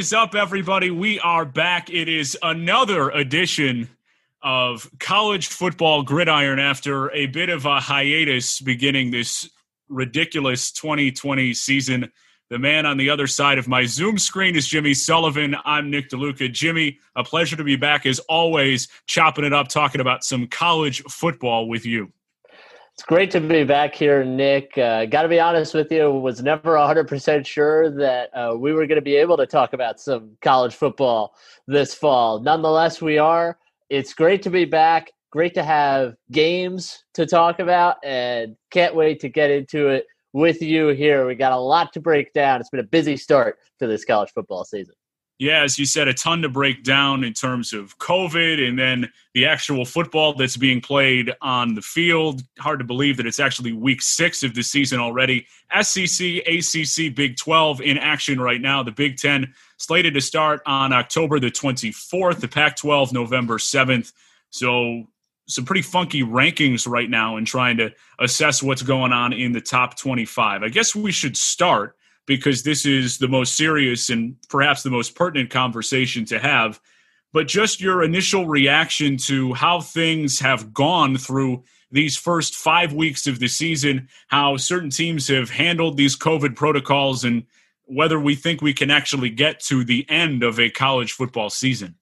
Is up, everybody? We are back. It is another edition of college football gridiron after a bit of a hiatus beginning this ridiculous 2020 season. The man on the other side of my Zoom screen is Jimmy Sullivan. I'm Nick DeLuca. Jimmy, a pleasure to be back as always, chopping it up, talking about some college football with you. It's great to be back here, Nick. Uh, Got to be honest with you, was never 100% sure that uh, we were going to be able to talk about some college football this fall. Nonetheless, we are. It's great to be back. Great to have games to talk about, and can't wait to get into it with you here. We got a lot to break down. It's been a busy start to this college football season yeah, as you said, a ton to break down in terms of COVID and then the actual football that's being played on the field. Hard to believe that it's actually week six of the season already. SEC, ACC, Big 12 in action right now. The Big 10 slated to start on October the 24th, the Pac 12 November 7th. So, some pretty funky rankings right now in trying to assess what's going on in the top 25. I guess we should start because this is the most serious and perhaps the most pertinent conversation to have. But just your initial reaction to how things have gone through these first five weeks of the season, how certain teams have handled these COVID protocols, and whether we think we can actually get to the end of a college football season.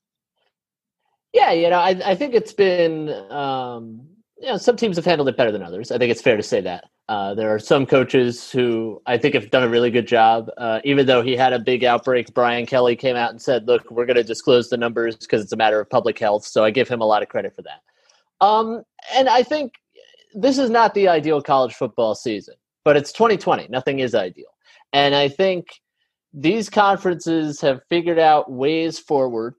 Yeah, you know, I, I think it's been, um, you know, some teams have handled it better than others. I think it's fair to say that. Uh, there are some coaches who I think have done a really good job. Uh, even though he had a big outbreak, Brian Kelly came out and said, "Look, we're going to disclose the numbers because it's a matter of public health." So I give him a lot of credit for that. Um, and I think this is not the ideal college football season, but it's 2020. Nothing is ideal, and I think these conferences have figured out ways forward.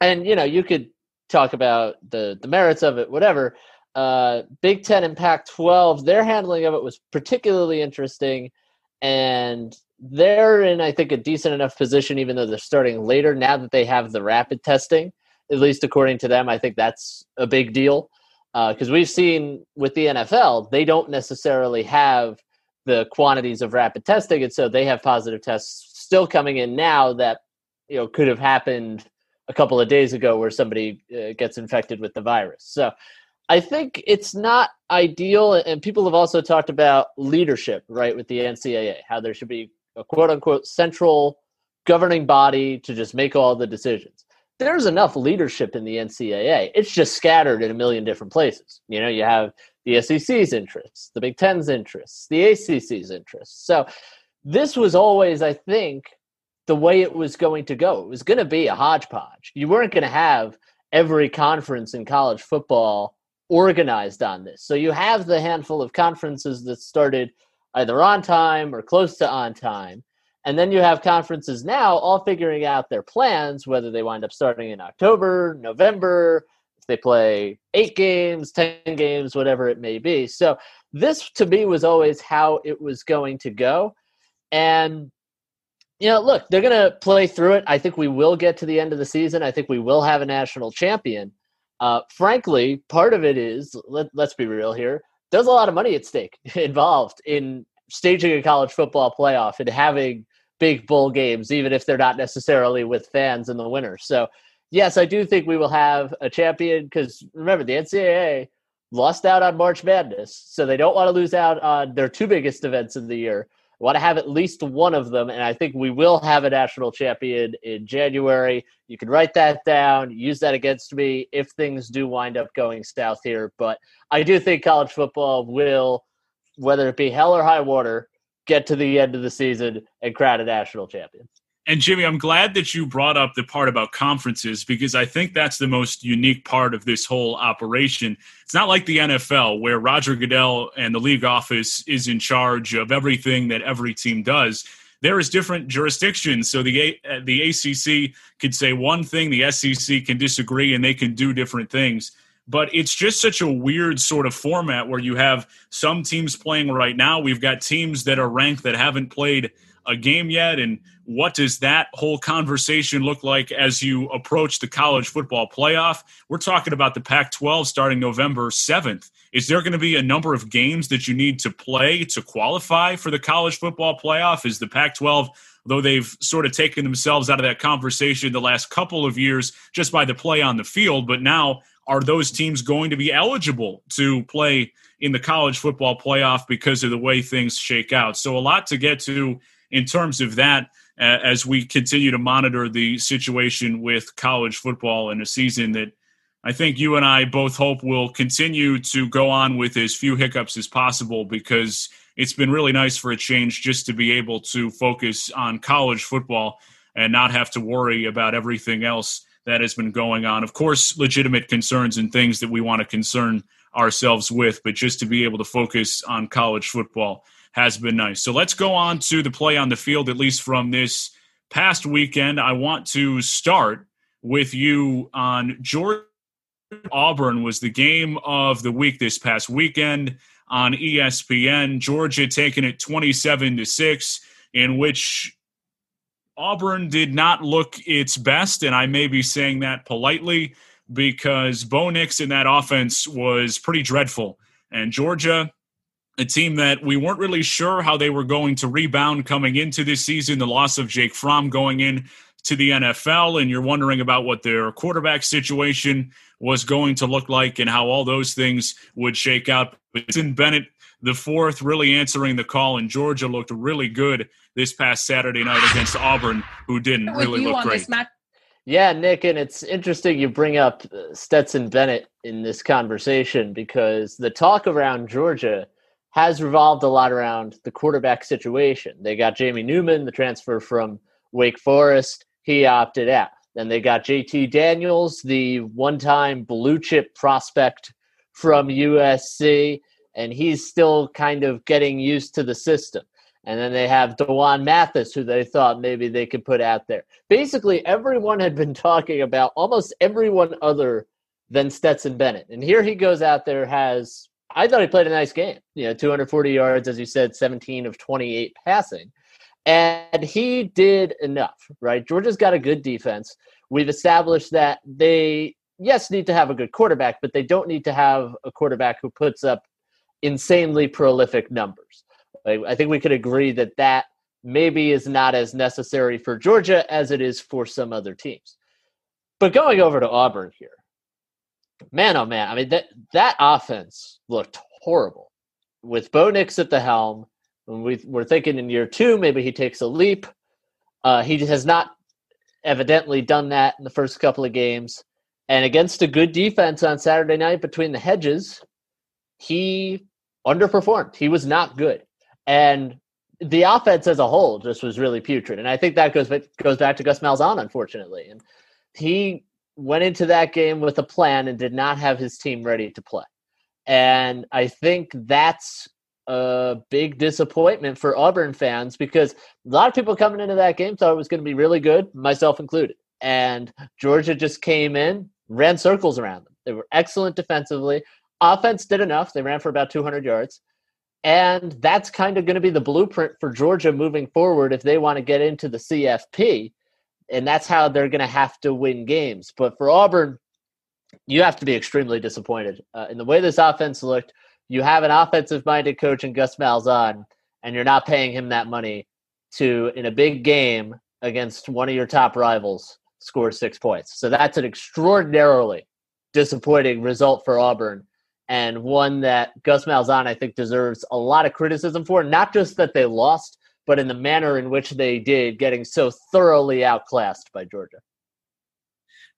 And you know, you could talk about the the merits of it, whatever uh, Big Ten and Pac 12, their handling of it was particularly interesting. And they're in, I think, a decent enough position, even though they're starting later now that they have the rapid testing. At least according to them, I think that's a big deal. Because uh, we've seen with the NFL, they don't necessarily have the quantities of rapid testing. And so they have positive tests still coming in now that you know could have happened a couple of days ago where somebody uh, gets infected with the virus. So I think it's not ideal, and people have also talked about leadership, right, with the NCAA, how there should be a quote unquote central governing body to just make all the decisions. There's enough leadership in the NCAA. It's just scattered in a million different places. You know, you have the SEC's interests, the Big Ten's interests, the ACC's interests. So this was always, I think, the way it was going to go. It was going to be a hodgepodge. You weren't going to have every conference in college football organized on this. So you have the handful of conferences that started either on time or close to on time. And then you have conferences now all figuring out their plans, whether they wind up starting in October, November, if they play eight games, 10 games, whatever it may be. So this to me was always how it was going to go. And you know, look, they're going to play through it. I think we will get to the end of the season. I think we will have a national champion. Uh, frankly, part of it is let, let's be real here. There's a lot of money at stake involved in staging a college football playoff and having big bowl games, even if they're not necessarily with fans in the winter. So, yes, I do think we will have a champion because remember, the NCAA lost out on March Madness, so they don't want to lose out on their two biggest events of the year want to have at least one of them, and I think we will have a national champion in January. You can write that down, use that against me if things do wind up going south here. But I do think college football will, whether it be hell or high water, get to the end of the season and crown a national champion. And Jimmy, I'm glad that you brought up the part about conferences because I think that's the most unique part of this whole operation. It's not like the NFL where Roger Goodell and the league office is in charge of everything that every team does. There is different jurisdictions, so the uh, the ACC could say one thing, the SEC can disagree, and they can do different things. But it's just such a weird sort of format where you have some teams playing right now. We've got teams that are ranked that haven't played a game yet? And what does that whole conversation look like as you approach the college football playoff? We're talking about the Pac 12 starting November 7th. Is there going to be a number of games that you need to play to qualify for the college football playoff? Is the Pac 12 though they've sort of taken themselves out of that conversation the last couple of years just by the play on the field. But now, are those teams going to be eligible to play in the college football playoff because of the way things shake out? So, a lot to get to in terms of that uh, as we continue to monitor the situation with college football in a season that I think you and I both hope will continue to go on with as few hiccups as possible because it's been really nice for a change just to be able to focus on college football and not have to worry about everything else that has been going on. Of course, legitimate concerns and things that we want to concern ourselves with, but just to be able to focus on college football has been nice. So let's go on to the play on the field, at least from this past weekend. I want to start with you on Georgia Auburn was the game of the week this past weekend on ESPN. Georgia taking it 27 to 6 in which Auburn did not look its best and I may be saying that politely because Bo Nix in that offense was pretty dreadful and Georgia a team that we weren't really sure how they were going to rebound coming into this season. The loss of Jake Fromm going in to the NFL, and you're wondering about what their quarterback situation was going to look like and how all those things would shake out. But in Bennett, the fourth, really answering the call, and Georgia looked really good this past Saturday night against Auburn, who didn't really look great. Yeah, Nick, and it's interesting you bring up Stetson Bennett in this conversation because the talk around Georgia – has revolved a lot around the quarterback situation. They got Jamie Newman, the transfer from Wake Forest. He opted out. Then they got JT Daniels, the one time blue chip prospect from USC, and he's still kind of getting used to the system. And then they have D'Wan Mathis, who they thought maybe they could put out there. Basically, everyone had been talking about almost everyone other than Stetson Bennett. And here he goes out there, has I thought he played a nice game. You know, 240 yards, as you said, 17 of 28 passing. And he did enough, right? Georgia's got a good defense. We've established that they, yes, need to have a good quarterback, but they don't need to have a quarterback who puts up insanely prolific numbers. I think we could agree that that maybe is not as necessary for Georgia as it is for some other teams. But going over to Auburn here, man, oh man, I mean that that offense looked horrible with Bo Nix at the helm. We we're thinking in year two maybe he takes a leap. Uh, he has not evidently done that in the first couple of games, and against a good defense on Saturday night between the hedges, he underperformed. He was not good, and the offense as a whole just was really putrid. And I think that goes goes back to Gus Malzahn, unfortunately, and he went into that game with a plan and did not have his team ready to play. And I think that's a big disappointment for Auburn fans because a lot of people coming into that game thought it was going to be really good, myself included. And Georgia just came in, ran circles around them. They were excellent defensively. Offense did enough. They ran for about 200 yards. And that's kind of going to be the blueprint for Georgia moving forward if they want to get into the CFP and that's how they're going to have to win games. But for Auburn, you have to be extremely disappointed uh, in the way this offense looked. You have an offensive-minded coach in Gus Malzahn, and you're not paying him that money to, in a big game against one of your top rivals, score six points. So that's an extraordinarily disappointing result for Auburn, and one that Gus Malzahn I think deserves a lot of criticism for. Not just that they lost, but in the manner in which they did, getting so thoroughly outclassed by Georgia.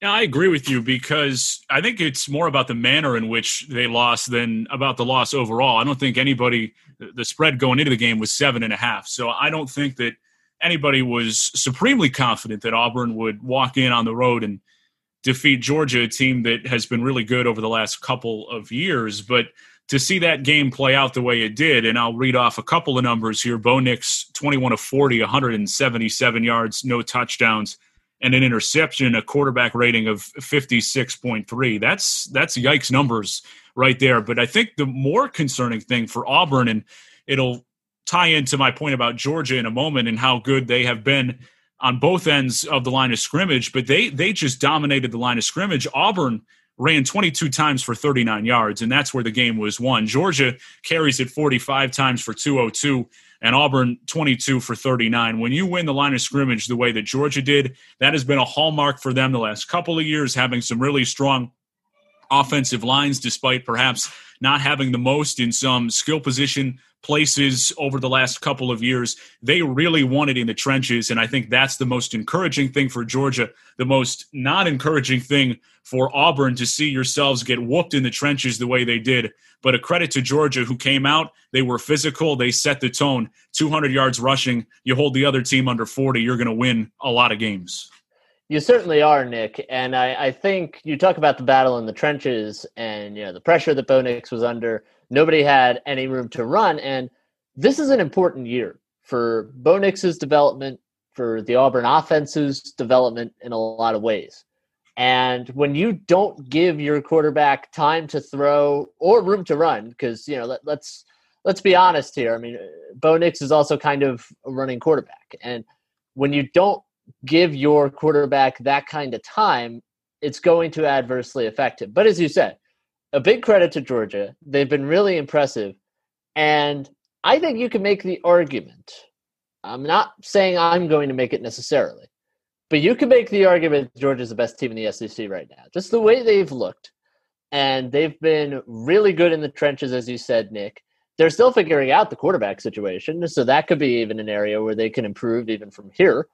Yeah, I agree with you because I think it's more about the manner in which they lost than about the loss overall. I don't think anybody, the spread going into the game was seven and a half. So I don't think that anybody was supremely confident that Auburn would walk in on the road and defeat Georgia, a team that has been really good over the last couple of years. But to see that game play out the way it did, and I'll read off a couple of numbers here. Bo Nix, 21 of 40, 177 yards, no touchdowns, and an interception, a quarterback rating of 56.3. That's that's yikes numbers right there. But I think the more concerning thing for Auburn, and it'll tie into my point about Georgia in a moment and how good they have been on both ends of the line of scrimmage, but they they just dominated the line of scrimmage. Auburn – ran 22 times for 39 yards, and that's where the game was won. Georgia carries it 45 times for 202. and Auburn 22 for 39. When you win the line of scrimmage the way that Georgia did, that has been a hallmark for them the last couple of years, having some really strong offensive lines, despite perhaps not having the most in some skill position places over the last couple of years. They really it in the trenches, and I think that's the most encouraging thing for Georgia. The most not encouraging thing for Auburn to see yourselves get whooped in the trenches the way they did. But a credit to Georgia, who came out, they were physical, they set the tone. 200 yards rushing, you hold the other team under 40, you're going to win a lot of games. You certainly are, Nick. And I, I, think you talk about the battle in the trenches and you know the pressure that Bo Nix was under. Nobody had any room to run, and this is an important year for Bo Nix's development, for the Auburn offense's development in a lot of ways. And when you don't give your quarterback time to throw or room to run, because you know let, let's let's be honest here. I mean, Bo Nix is also kind of a running quarterback, and when you don't give your quarterback that kind of time, it's going to adversely affect him. But as you said, a big credit to Georgia. They've been really impressive. And I think you can make the argument. I'm not saying I'm going to make it necessarily, but you can make the argument Georgia's the best team in the SEC right now. Just the way they've looked. And they've been really good in the trenches, as you said, Nick. They're still figuring out the quarterback situation. So that could be even an area where they can improve even from here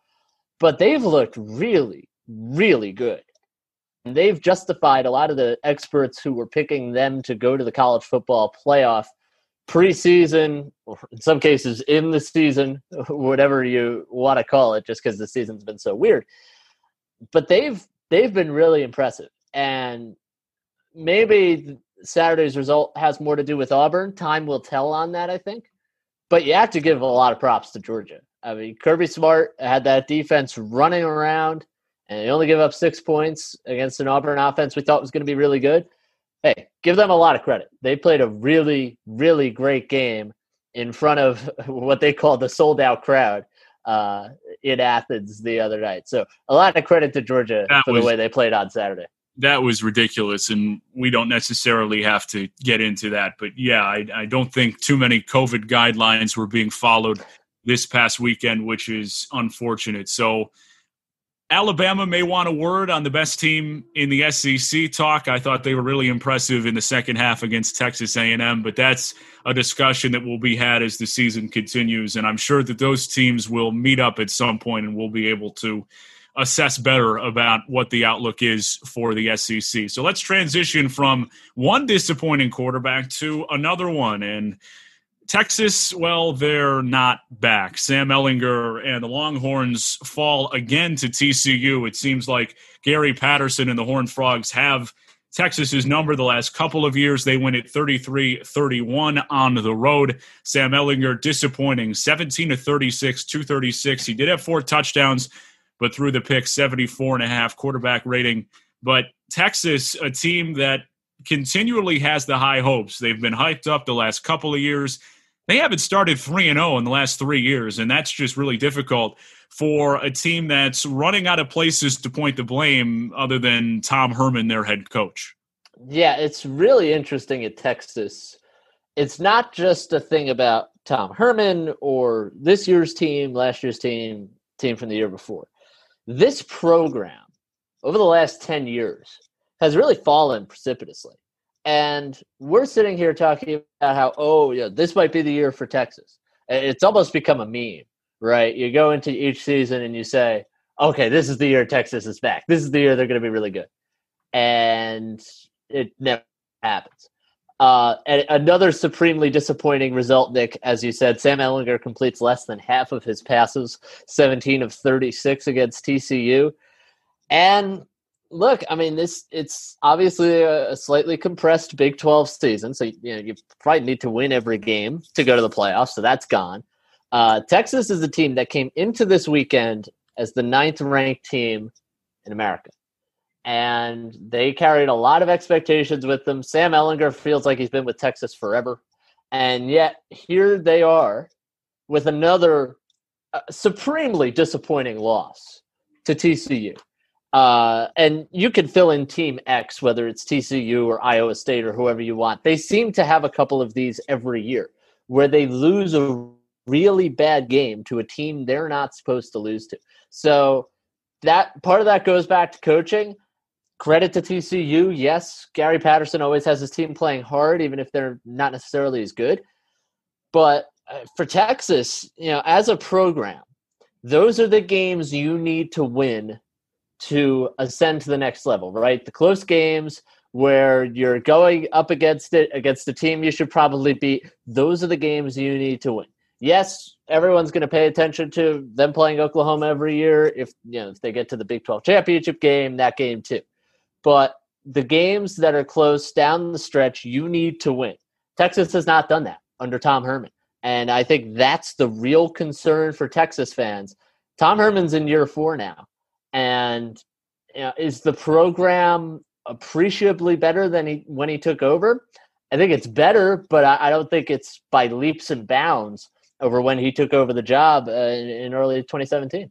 but they've looked really, really good. They've justified a lot of the experts who were picking them to go to the college football playoff preseason, or in some cases in the season, whatever you want to call it, just because the season's been so weird. But they've they've been really impressive, and maybe Saturday's result has more to do with Auburn. Time will tell on that, I think. But you have to give a lot of props to Georgia. I mean, Kirby Smart had that defense running around, and they only give up six points against an Auburn offense we thought was going to be really good. Hey, give them a lot of credit. They played a really, really great game in front of what they call the sold out crowd uh, in Athens the other night. So a lot of credit to Georgia that for was, the way they played on Saturday. That was ridiculous, and we don't necessarily have to get into that. But yeah, I, I don't think too many COVID guidelines were being followed this past weekend, which is unfortunate. So Alabama may want a word on the best team in the SEC talk. I thought they were really impressive in the second half against Texas A&M, but that's a discussion that will be had as the season continues and I'm sure that those teams will meet up at some point and we'll be able to assess better about what the outlook is for the SEC. So let's transition from one disappointing quarterback to another one and Texas, well, they're not back. Sam Ehlinger and the Longhorns fall again to TCU. It seems like Gary Patterson and the Horned Frogs have Texas's number the last couple of years. They win it 33 31 on the road. Sam Ehlinger disappointing 17 to 36, 236. He did have four touchdowns, but threw the pick 74 and a half quarterback rating. But Texas, a team that continually has the high hopes. They've been hyped up the last couple of years they haven't started 3 and 0 in the last 3 years and that's just really difficult for a team that's running out of places to point the blame other than Tom Herman their head coach. Yeah, it's really interesting at Texas. It's not just a thing about Tom Herman or this year's team, last year's team, team from the year before. This program over the last 10 years has really fallen precipitously. And we're sitting here talking about how, oh, yeah, this might be the year for Texas. It's almost become a meme, right? You go into each season and you say, okay, this is the year Texas is back. This is the year they're going to be really good. And it never happens. Uh, and another supremely disappointing result, Nick, as you said, Sam Ehlinger completes less than half of his passes, 17 of 36 against TCU. And look, I mean, this it's obviously a, slightly compressed Big 12 season, so you know you probably need to win every game to go to the playoffs. So that's gone. Uh, Texas is a team that came into this weekend as the ninth ranked team in America, and they carried a lot of expectations with them. Sam Ehlinger feels like he's been with Texas forever, and yet here they are with another uh, supremely disappointing loss to TCU. Uh, and you can fill in Team X, whether it's TCU or Iowa State or whoever you want. They seem to have a couple of these every year where they lose a really bad game to a team they're not supposed to lose to. So that part of that goes back to coaching. Credit to TCU. Yes, Gary Patterson always has his team playing hard, even if they're not necessarily as good. But uh, for Texas, you know, as a program, those are the games you need to win to ascend to the next level, right? The close games where you're going up against it against a team you should probably beat. Those are the games you need to win. Yes, everyone's going to pay attention to them playing Oklahoma every year. If you know if they get to the Big 12 championship game, that game too. But the games that are close down the stretch, you need to win. Texas has not done that under Tom Herman. And I think that's the real concern for Texas fans. Tom Herman's in year four now. And you know, is the program appreciably better than he when he took over? I think it's better, but I, I don't think it's by leaps and bounds over when he took over the job uh, in, in early 2017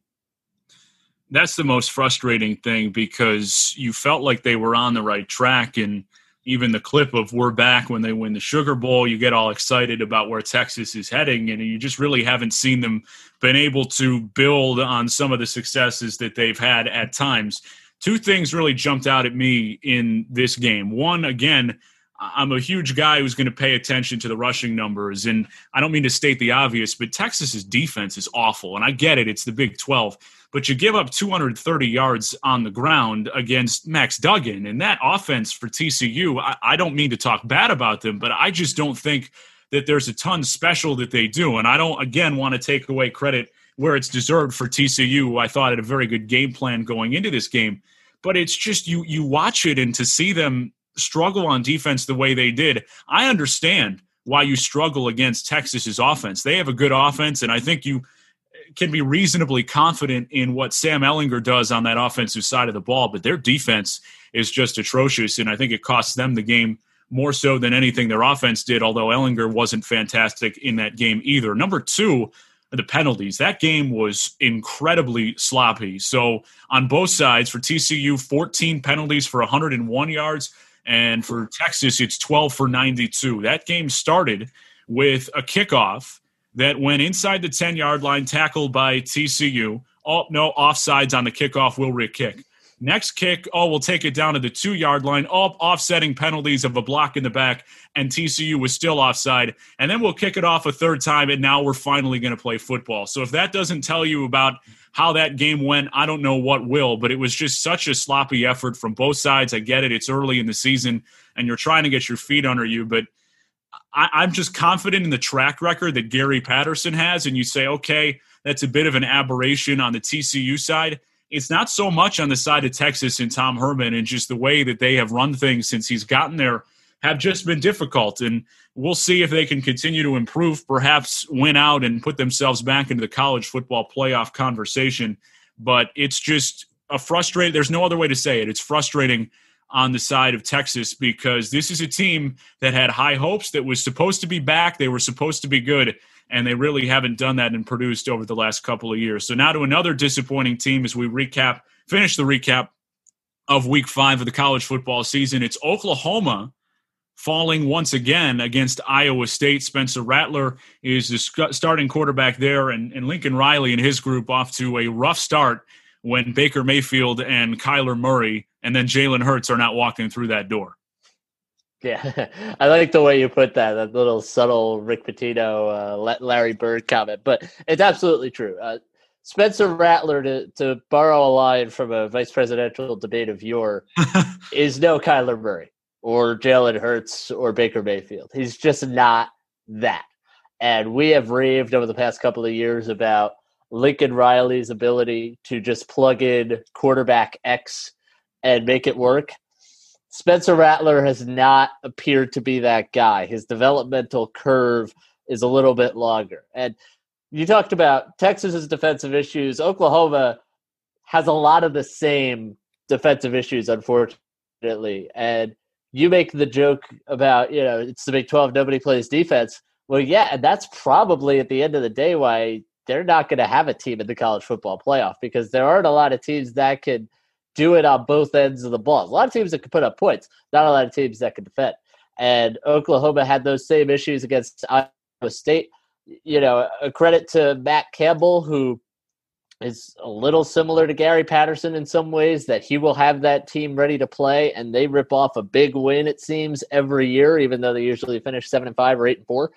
that's the most frustrating thing because you felt like they were on the right track and even the clip of we're back when they win the sugar bowl you get all excited about where texas is heading and you just really haven't seen them been able to build on some of the successes that they've had at times. Two things really jumped out at me in this game. One again I'm a huge guy who's going to pay attention to the rushing numbers. And I don't mean to state the obvious, but Texas's defense is awful. And I get it, it's the Big 12. But you give up 230 yards on the ground against Max Duggan. And that offense for TCU, I, I don't mean to talk bad about them, but I just don't think that there's a ton special that they do. And I don't, again, want to take away credit where it's deserved for TCU. I thought had a very good game plan going into this game. But it's just you you watch it and to see them struggle on defense the way they did, I understand why you struggle against Texas's offense. They have a good offense, and I think you can be reasonably confident in what Sam Ehlinger does on that offensive side of the ball, but their defense is just atrocious, and I think it costs them the game more so than anything their offense did, although Ehlinger wasn't fantastic in that game either. Number two, the penalties. That game was incredibly sloppy. So on both sides, for TCU, 14 penalties for 101 yards. And for Texas, it's 12 for 92. That game started with a kickoff that went inside the 10 yard line, tackled by TCU. Oh, no, offsides on the kickoff, will re kick. Next kick, oh, we'll take it down to the two yard line, all offsetting penalties of a block in the back, and TCU was still offside. And then we'll kick it off a third time, and now we're finally going to play football. So if that doesn't tell you about how that game went, I don't know what will, but it was just such a sloppy effort from both sides. I get it. It's early in the season and you're trying to get your feet under you, but I, am just confident in the track record that Gary Patterson has. And you say, okay, that's a bit of an aberration on the TCU side. It's not so much on the side of Texas and Tom Herman and just the way that they have run things since he's gotten there have just been difficult. And we'll see if they can continue to improve, perhaps win out and put themselves back into the college football playoff conversation. But it's just a frustrating, there's no other way to say it. It's frustrating on the side of Texas because this is a team that had high hopes that was supposed to be back. They were supposed to be good, and they really haven't done that and produced over the last couple of years. So now to another disappointing team as we recap, finish the recap of week five of the college football season. It's Oklahoma falling once again against Iowa State. Spencer Rattler is the starting quarterback there, and, and Lincoln Riley and his group off to a rough start when Baker Mayfield and Kyler Murray and then Jalen Hurts are not walking through that door. Yeah, I like the way you put that, that little subtle Rick Pitino, uh, Larry Bird comment, but it's absolutely true. Uh, Spencer Rattler, to, to borrow a line from a vice presidential debate of yore, is no Kyler Murray or Jalen Hurts or Baker Mayfield. He's just not that. And we have raved over the past couple of years about Lincoln Riley's ability to just plug in quarterback X and make it work. Spencer Rattler has not appeared to be that guy. His developmental curve is a little bit longer. And you talked about Texas's defensive issues. Oklahoma has a lot of the same defensive issues, unfortunately. And you make the joke about you know it's the Big Twelve, nobody plays defense. Well, yeah, and that's probably at the end of the day why they're not going to have a team in the college football playoff because there aren't a lot of teams that can do it on both ends of the ball. A lot of teams that can put up points, not a lot of teams that can defend. And Oklahoma had those same issues against Iowa State. you know, a credit to Matt Campbell, who is a little similar to Gary Patterson in some ways, that he will have that team ready to play, and they rip off a big win, it seems, every year, even though they usually finish seven and five or eight and four.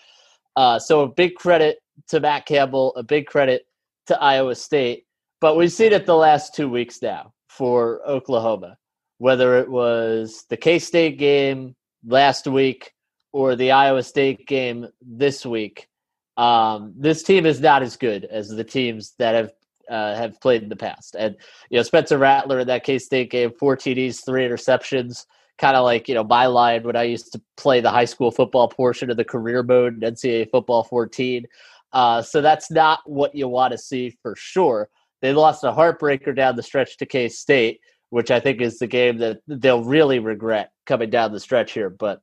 Uh, so a big credit to Matt Campbell, a big credit to Iowa State. But we've seen it the last two weeks now for Oklahoma, whether it was the K State game last week or the Iowa State game this week. Um, this team is not as good as the teams that have uh, have played in the past. And you know, Spencer Rattler in that K State game, four TDs, three interceptions, kind of like you know my line when I used to play the high school football portion of the career mode in NCAA football 14. Uh, so that's not what you want to see for sure. They lost a heartbreaker down the stretch to K State, which I think is the game that they'll really regret coming down the stretch here. But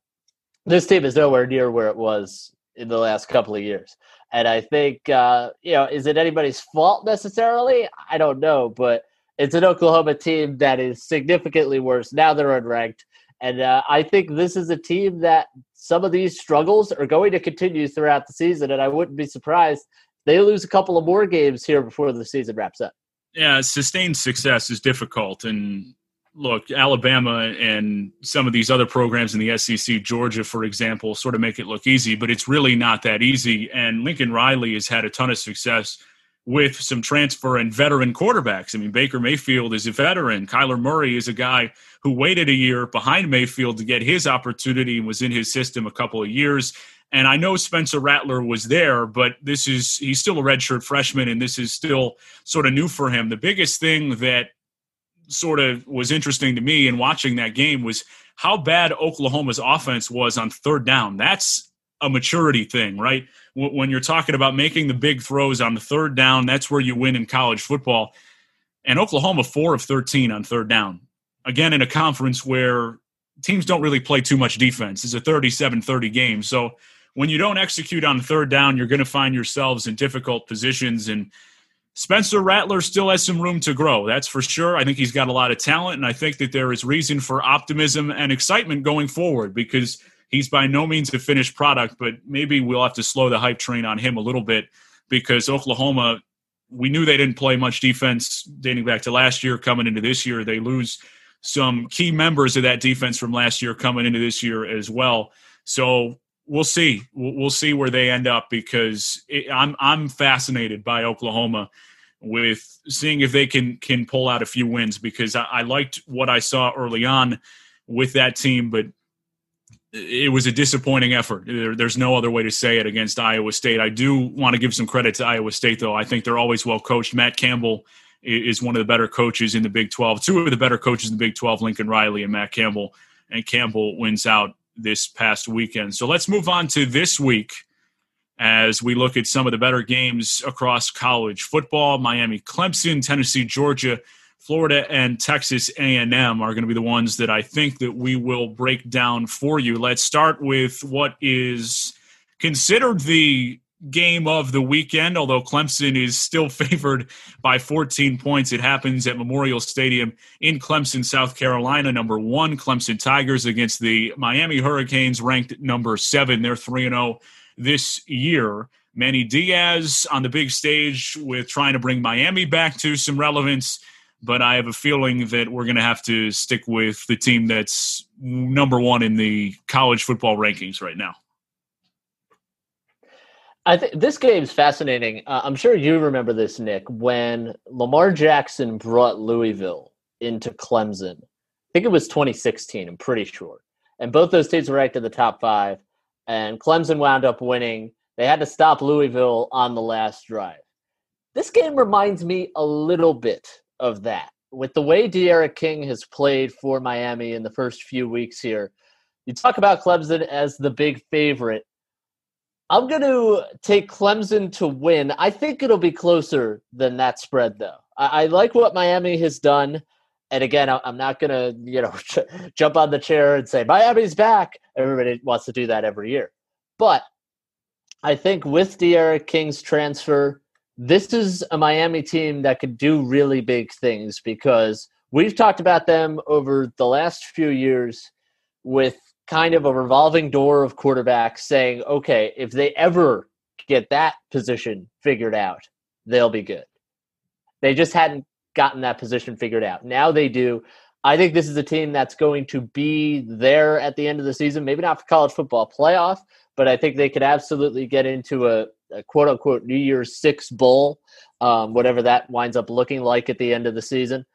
this team is nowhere near where it was in the last couple of years. And I think, uh, you know, is it anybody's fault necessarily? I don't know, but it's an Oklahoma team that is significantly worse. Now they're unranked. And uh, I think this is a team that some of these struggles are going to continue throughout the season. And I wouldn't be surprised they lose a couple of more games here before the season wraps up. Yeah, sustained success is difficult. And look, Alabama and some of these other programs in the SEC, Georgia, for example, sort of make it look easy, but it's really not that easy. And Lincoln Riley has had a ton of success with some transfer and veteran quarterbacks. I mean, Baker Mayfield is a veteran. Kyler Murray is a guy who waited a year behind Mayfield to get his opportunity and was in his system a couple of years. And I know Spencer Rattler was there, but this is he's still a redshirt freshman, and this is still sort of new for him. The biggest thing that sort of was interesting to me in watching that game was how bad Oklahoma's offense was on third down. That's a maturity thing, right? When you're talking about making the big throws on the third down, that's where you win in college football. And Oklahoma, four of 13 on third down. Again, in a conference where teams don't really play too much defense. It's a 37 30 game. So when you don't execute on third down, you're going to find yourselves in difficult positions. And Spencer Rattler still has some room to grow. That's for sure. I think he's got a lot of talent, and I think that there is reason for optimism and excitement going forward because he's by no means a finished product, but maybe we'll have to slow the hype train on him a little bit because Oklahoma, we knew they didn't play much defense dating back to last year. Coming into this year, they lose some key members of that defense from last year coming into this year as well. So we'll see. We'll, see where they end up because it, I'm I'm fascinated by Oklahoma with seeing if they can can pull out a few wins because I, I liked what I saw early on with that team, but it was a disappointing effort. There, there's no other way to say it against Iowa State. I do want to give some credit to Iowa State, though. I think they're always well coached. Matt Campbell is one of the better coaches in the Big 12. Two of the better coaches in the Big 12, Lincoln Riley and Matt Campbell. And Campbell wins out this past weekend. So let's move on to this week as we look at some of the better games across college football. Miami, Clemson, Tennessee, Georgia, Florida, and Texas A&M are going to be the ones that I think that we will break down for you. Let's start with what is considered the game of the weekend, although Clemson is still favored by 14 points. It happens at Memorial Stadium in Clemson, South Carolina. Number one, Clemson Tigers against the Miami Hurricanes, ranked number seven. They're 3 0 this year. Manny Diaz on the big stage with trying to bring Miami back to some relevance. But I have a feeling that we're going to have to stick with the team that's number one in the college football rankings right now. I think this game's fascinating. Uh, I'm sure you remember this, Nick, when Lamar Jackson brought Louisville into Clemson. I think it was 2016. I'm pretty sure. And both those teams were ranked in the top five. And Clemson wound up winning. They had to stop Louisville on the last drive. This game reminds me a little bit of that. With the way D'Eriq King has played for Miami in the first few weeks here, you talk about Clemson as the big favorite I'm going to take Clemson to win. I think it'll be closer than that spread, though. I, I like what Miami has done. And again, I'm not going to, you know, jump on the chair and say Miami's back. Everybody wants to do that every year. But I think with D'Eriq King's transfer, this is a Miami team that could do really big things because we've talked about them over the last few years with kind of a revolving door of quarterbacks saying, okay, if they ever get that position figured out, they'll be good. They just hadn't gotten that position figured out. Now they do. I think this is a team that's going to be there at the end of the season. Maybe not for college football playoff, but I think they could absolutely get into a, a quote unquote New Year's Six bowl, um, whatever that winds up looking like at the end of the season.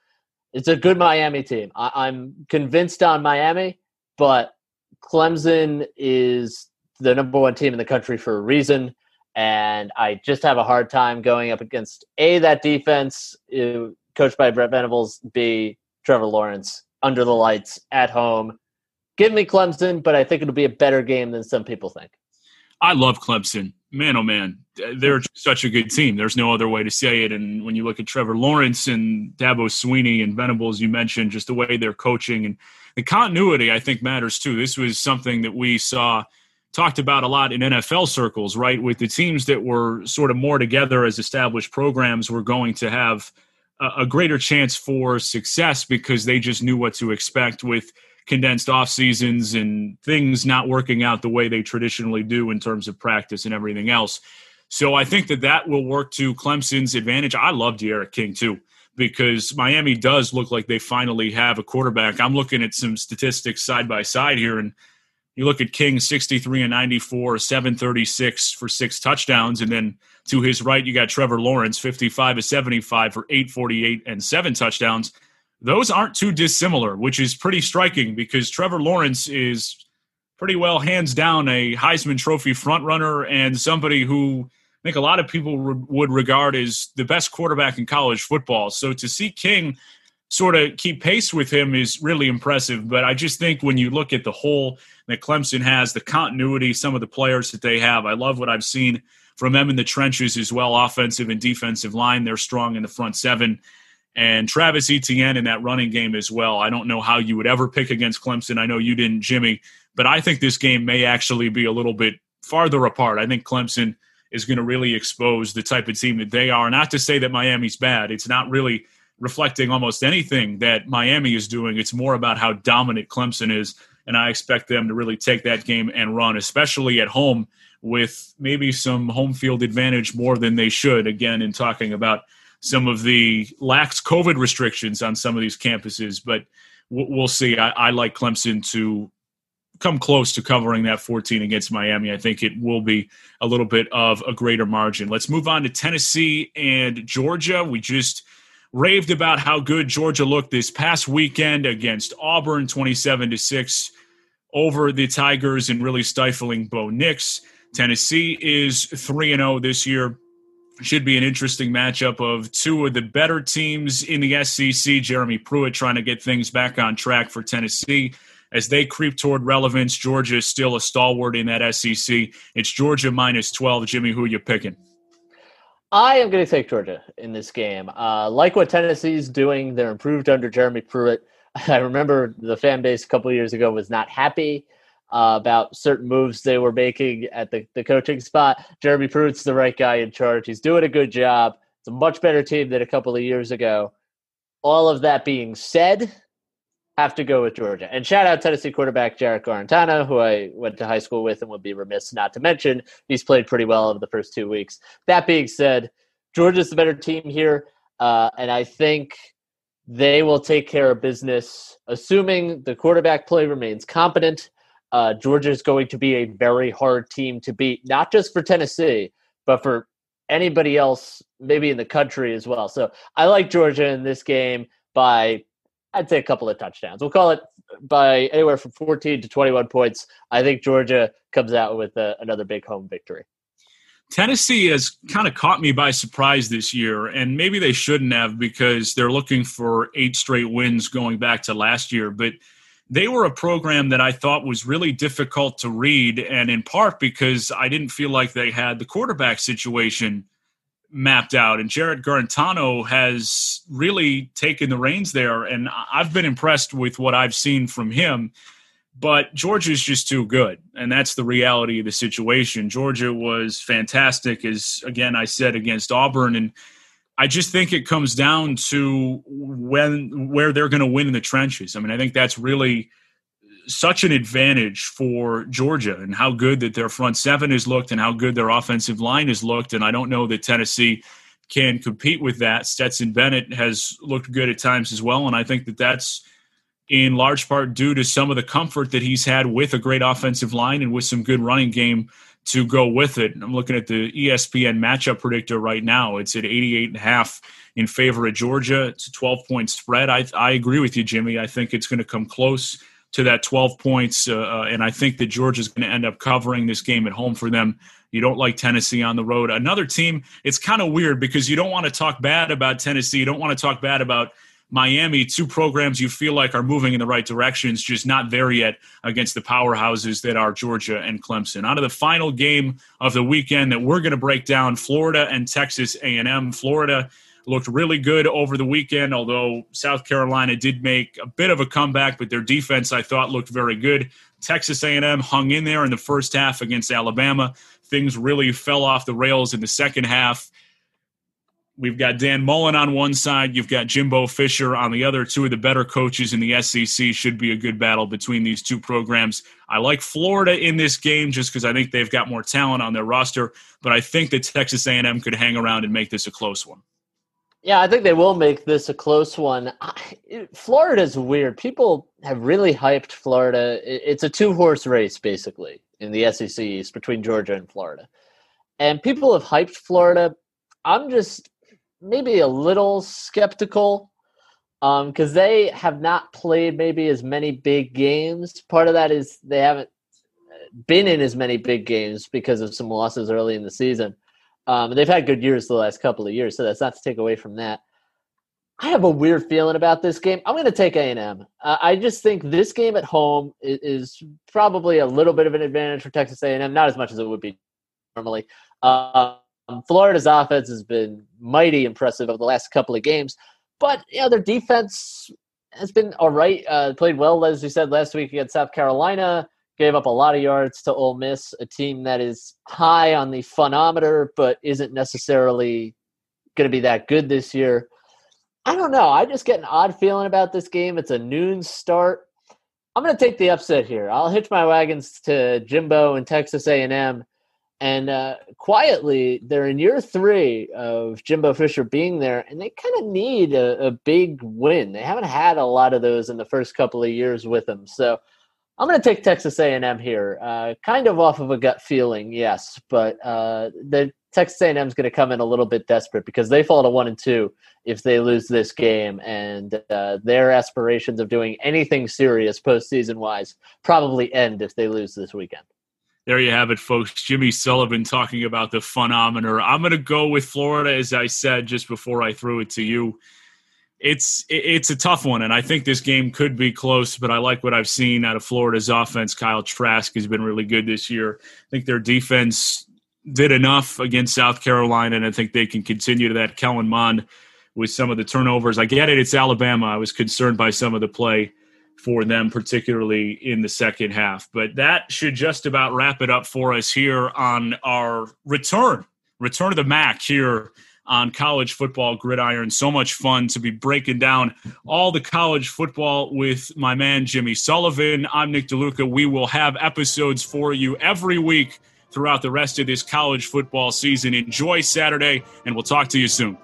It's a good Miami team. I, I'm convinced on Miami, but Clemson is the number one team in the country for a reason. And I just have a hard time going up against A, that defense, uh, coached by Brent Venables, B, Trevor Lawrence, under the lights, at home. Give me Clemson, but I think it'll be a better game than some people think. I love Clemson. Man, oh man, they're such a good team. There's no other way to say it. And when you look at Trevor Lawrence and Dabo Swinney and Venables, you mentioned just the way they're coaching and the continuity, I think matters too. This was something that we saw talked about a lot in NFL circles, right? With the teams that were sort of more together as established programs were going to have a, a greater chance for success because they just knew what to expect with condensed off seasons and things not working out the way they traditionally do in terms of practice and everything else. So I think that that will work to Clemson's advantage. I love D'Eriq King too because Miami does look like they finally have a quarterback. I'm looking at some statistics side by side here, and you look at King 63 and 94, 736 for six touchdowns, and then to his right you got Trevor Lawrence 55 to 75 for 848 and seven touchdowns those aren't too dissimilar, which is pretty striking because Trevor Lawrence is pretty well hands down a Heisman Trophy frontrunner and somebody who I think a lot of people re- would regard as the best quarterback in college football. So to see King sort of keep pace with him is really impressive. But I just think when you look at the whole that Clemson has, the continuity, some of the players that they have, I love what I've seen from them in the trenches as well, offensive and defensive line. They're strong in the front seven and Travis Etienne in that running game as well. I don't know how you would ever pick against Clemson. I know you didn't, Jimmy, but I think this game may actually be a little bit farther apart. I think Clemson is going to really expose the type of team that they are. Not to say that Miami's bad. It's not really reflecting almost anything that Miami is doing. It's more about how dominant Clemson is. And I expect them to really take that game and run, especially at home with maybe some home field advantage more than they should. Again, in talking about some of the lax COVID restrictions on some of these campuses, but we'll see. I, I like Clemson to come close to covering that 14 against Miami. I think it will be a little bit of a greater margin. Let's move on to Tennessee and Georgia. We just raved about how good Georgia looked this past weekend against Auburn 27 to 6 over the Tigers and really stifling Bo Nix. Tennessee is 3 and 0 this year should be an interesting matchup of two of the better teams in the SEC. Jeremy Pruitt trying to get things back on track for Tennessee. As they creep toward relevance, Georgia is still a stalwart in that SEC. It's Georgia minus 12. Jimmy, who are you picking? I am going to take Georgia in this game. Uh, like what Tennessee's doing, they're improved under Jeremy Pruitt. I remember the fan base a couple years ago was not happy uh, about certain moves they were making at the, the coaching spot. Jeremy Pruitt's the right guy in charge. He's doing a good job. It's a much better team than a couple of years ago. All of that being said, have to go with Georgia. And shout out Tennessee quarterback Jarrett Guarantano, who I went to high school with and would be remiss not to mention. He's played pretty well over the first two weeks. That being said, Georgia's the better team here. Uh, and I think they will take care of business, assuming the quarterback play remains competent uh, Georgia is going to be a very hard team to beat, not just for Tennessee, but for anybody else, maybe in the country as well. So I like Georgia in this game by, I'd say, a couple of touchdowns. We'll call it by anywhere from 14 to 21 points. I think Georgia comes out with a, another big home victory. Tennessee has kind of caught me by surprise this year, and maybe they shouldn't have because they're looking for eight straight wins going back to last year. But they were a program that I thought was really difficult to read, and in part because I didn't feel like they had the quarterback situation mapped out. And Jarrett Guarantano has really taken the reins there, and I've been impressed with what I've seen from him. But Georgia's just too good, and that's the reality of the situation. Georgia was fantastic, as again I said against Auburn, and I just think it comes down to when where they're going to win in the trenches. I mean, I think that's really such an advantage for Georgia and how good that their front seven has looked and how good their offensive line has looked. And I don't know that Tennessee can compete with that. Stetson Bennett has looked good at times as well. And I think that that's in large part due to some of the comfort that he's had with a great offensive line and with some good running game to go with it. I'm looking at the ESPN matchup predictor right now. It's at 88 and a half in favor of Georgia. It's a 12 point spread. I, I agree with you, Jimmy. I think it's going to come close to that 12 points. Uh, uh and I think that Georgia is going to end up covering this game at home for them. You don't like Tennessee on the road. Another team, it's kind of weird because you don't want to talk bad about Tennessee. You don't want to talk bad about Miami, two programs you feel like are moving in the right directions, just not there yet against the powerhouses that are Georgia and Clemson. Out of the final game of the weekend that we're going to break down, Florida and Texas A&M. Florida looked really good over the weekend, although South Carolina did make a bit of a comeback, but their defense I thought looked very good. Texas A&M hung in there in the first half against Alabama. Things really fell off the rails in the second half. We've got Dan Mullen on one side. You've got Jimbo Fisher on the other. Two of the better coaches in the SEC should be a good battle between these two programs. I like Florida in this game just because I think they've got more talent on their roster, but I think that Texas A&M could hang around and make this a close one. Yeah, I think they will make this a close one. Florida's weird. People have really hyped Florida. It's a two horse race, basically, in the SEC East between Georgia and Florida. And people have hyped Florida. I'm just maybe a little skeptical because um, they have not played maybe as many big games. Part of that is they haven't been in as many big games because of some losses early in the season. Um, they've had good years the last couple of years, so that's not to take away from that. I have a weird feeling about this game. I'm going to take A&M. Uh, I just think this game at home is, is, probably a little bit of an advantage for Texas A&M, not as much as it would be normally. Um, Florida's offense has been mighty impressive over the last couple of games, but you know their defense has been all right. Uh, played well, as we said last week against South Carolina gave up a lot of yards to Ole Miss, a team that is high on the phonometer but isn't necessarily going to be that good this year. I don't know. I just get an odd feeling about this game. It's a noon start. I'm going to take the upset here. I'll hitch my wagons to Jimbo and Texas A&M, and uh, quietly they're in year three of Jimbo Fisher being there, and they kind of need a, a big win. They haven't had a lot of those in the first couple of years with them, so I'm going to take Texas A&M here, uh, kind of off of a gut feeling, yes, but uh, the Texas A&M is going to come in a little bit desperate because they fall to one and two if they lose this game, and uh, their aspirations of doing anything serious postseason wise probably end if they lose this weekend. There you have it, folks. Jimmy Sullivan talking about the phenomenon. I'm going to go with Florida, as I said just before I threw it to you it's it's a tough one, and I think this game could be close. But I like what I've seen out of Florida's offense. Kyle Trask has been really good this year. I think their defense did enough against South Carolina, and I think they can continue to that. Kellen Mond with some of the turnovers. I get it; it's Alabama. I was concerned by some of the play for them, particularly in the second half. But that should just about wrap it up for us here on our return, return to the MAC here on college football gridiron. So much fun to be breaking down all the college football with my man Jimmy Sullivan. I'm Nick DeLuca. We will have episodes for you every week throughout the rest of this college football season. Enjoy Saturday, and we'll talk to you soon.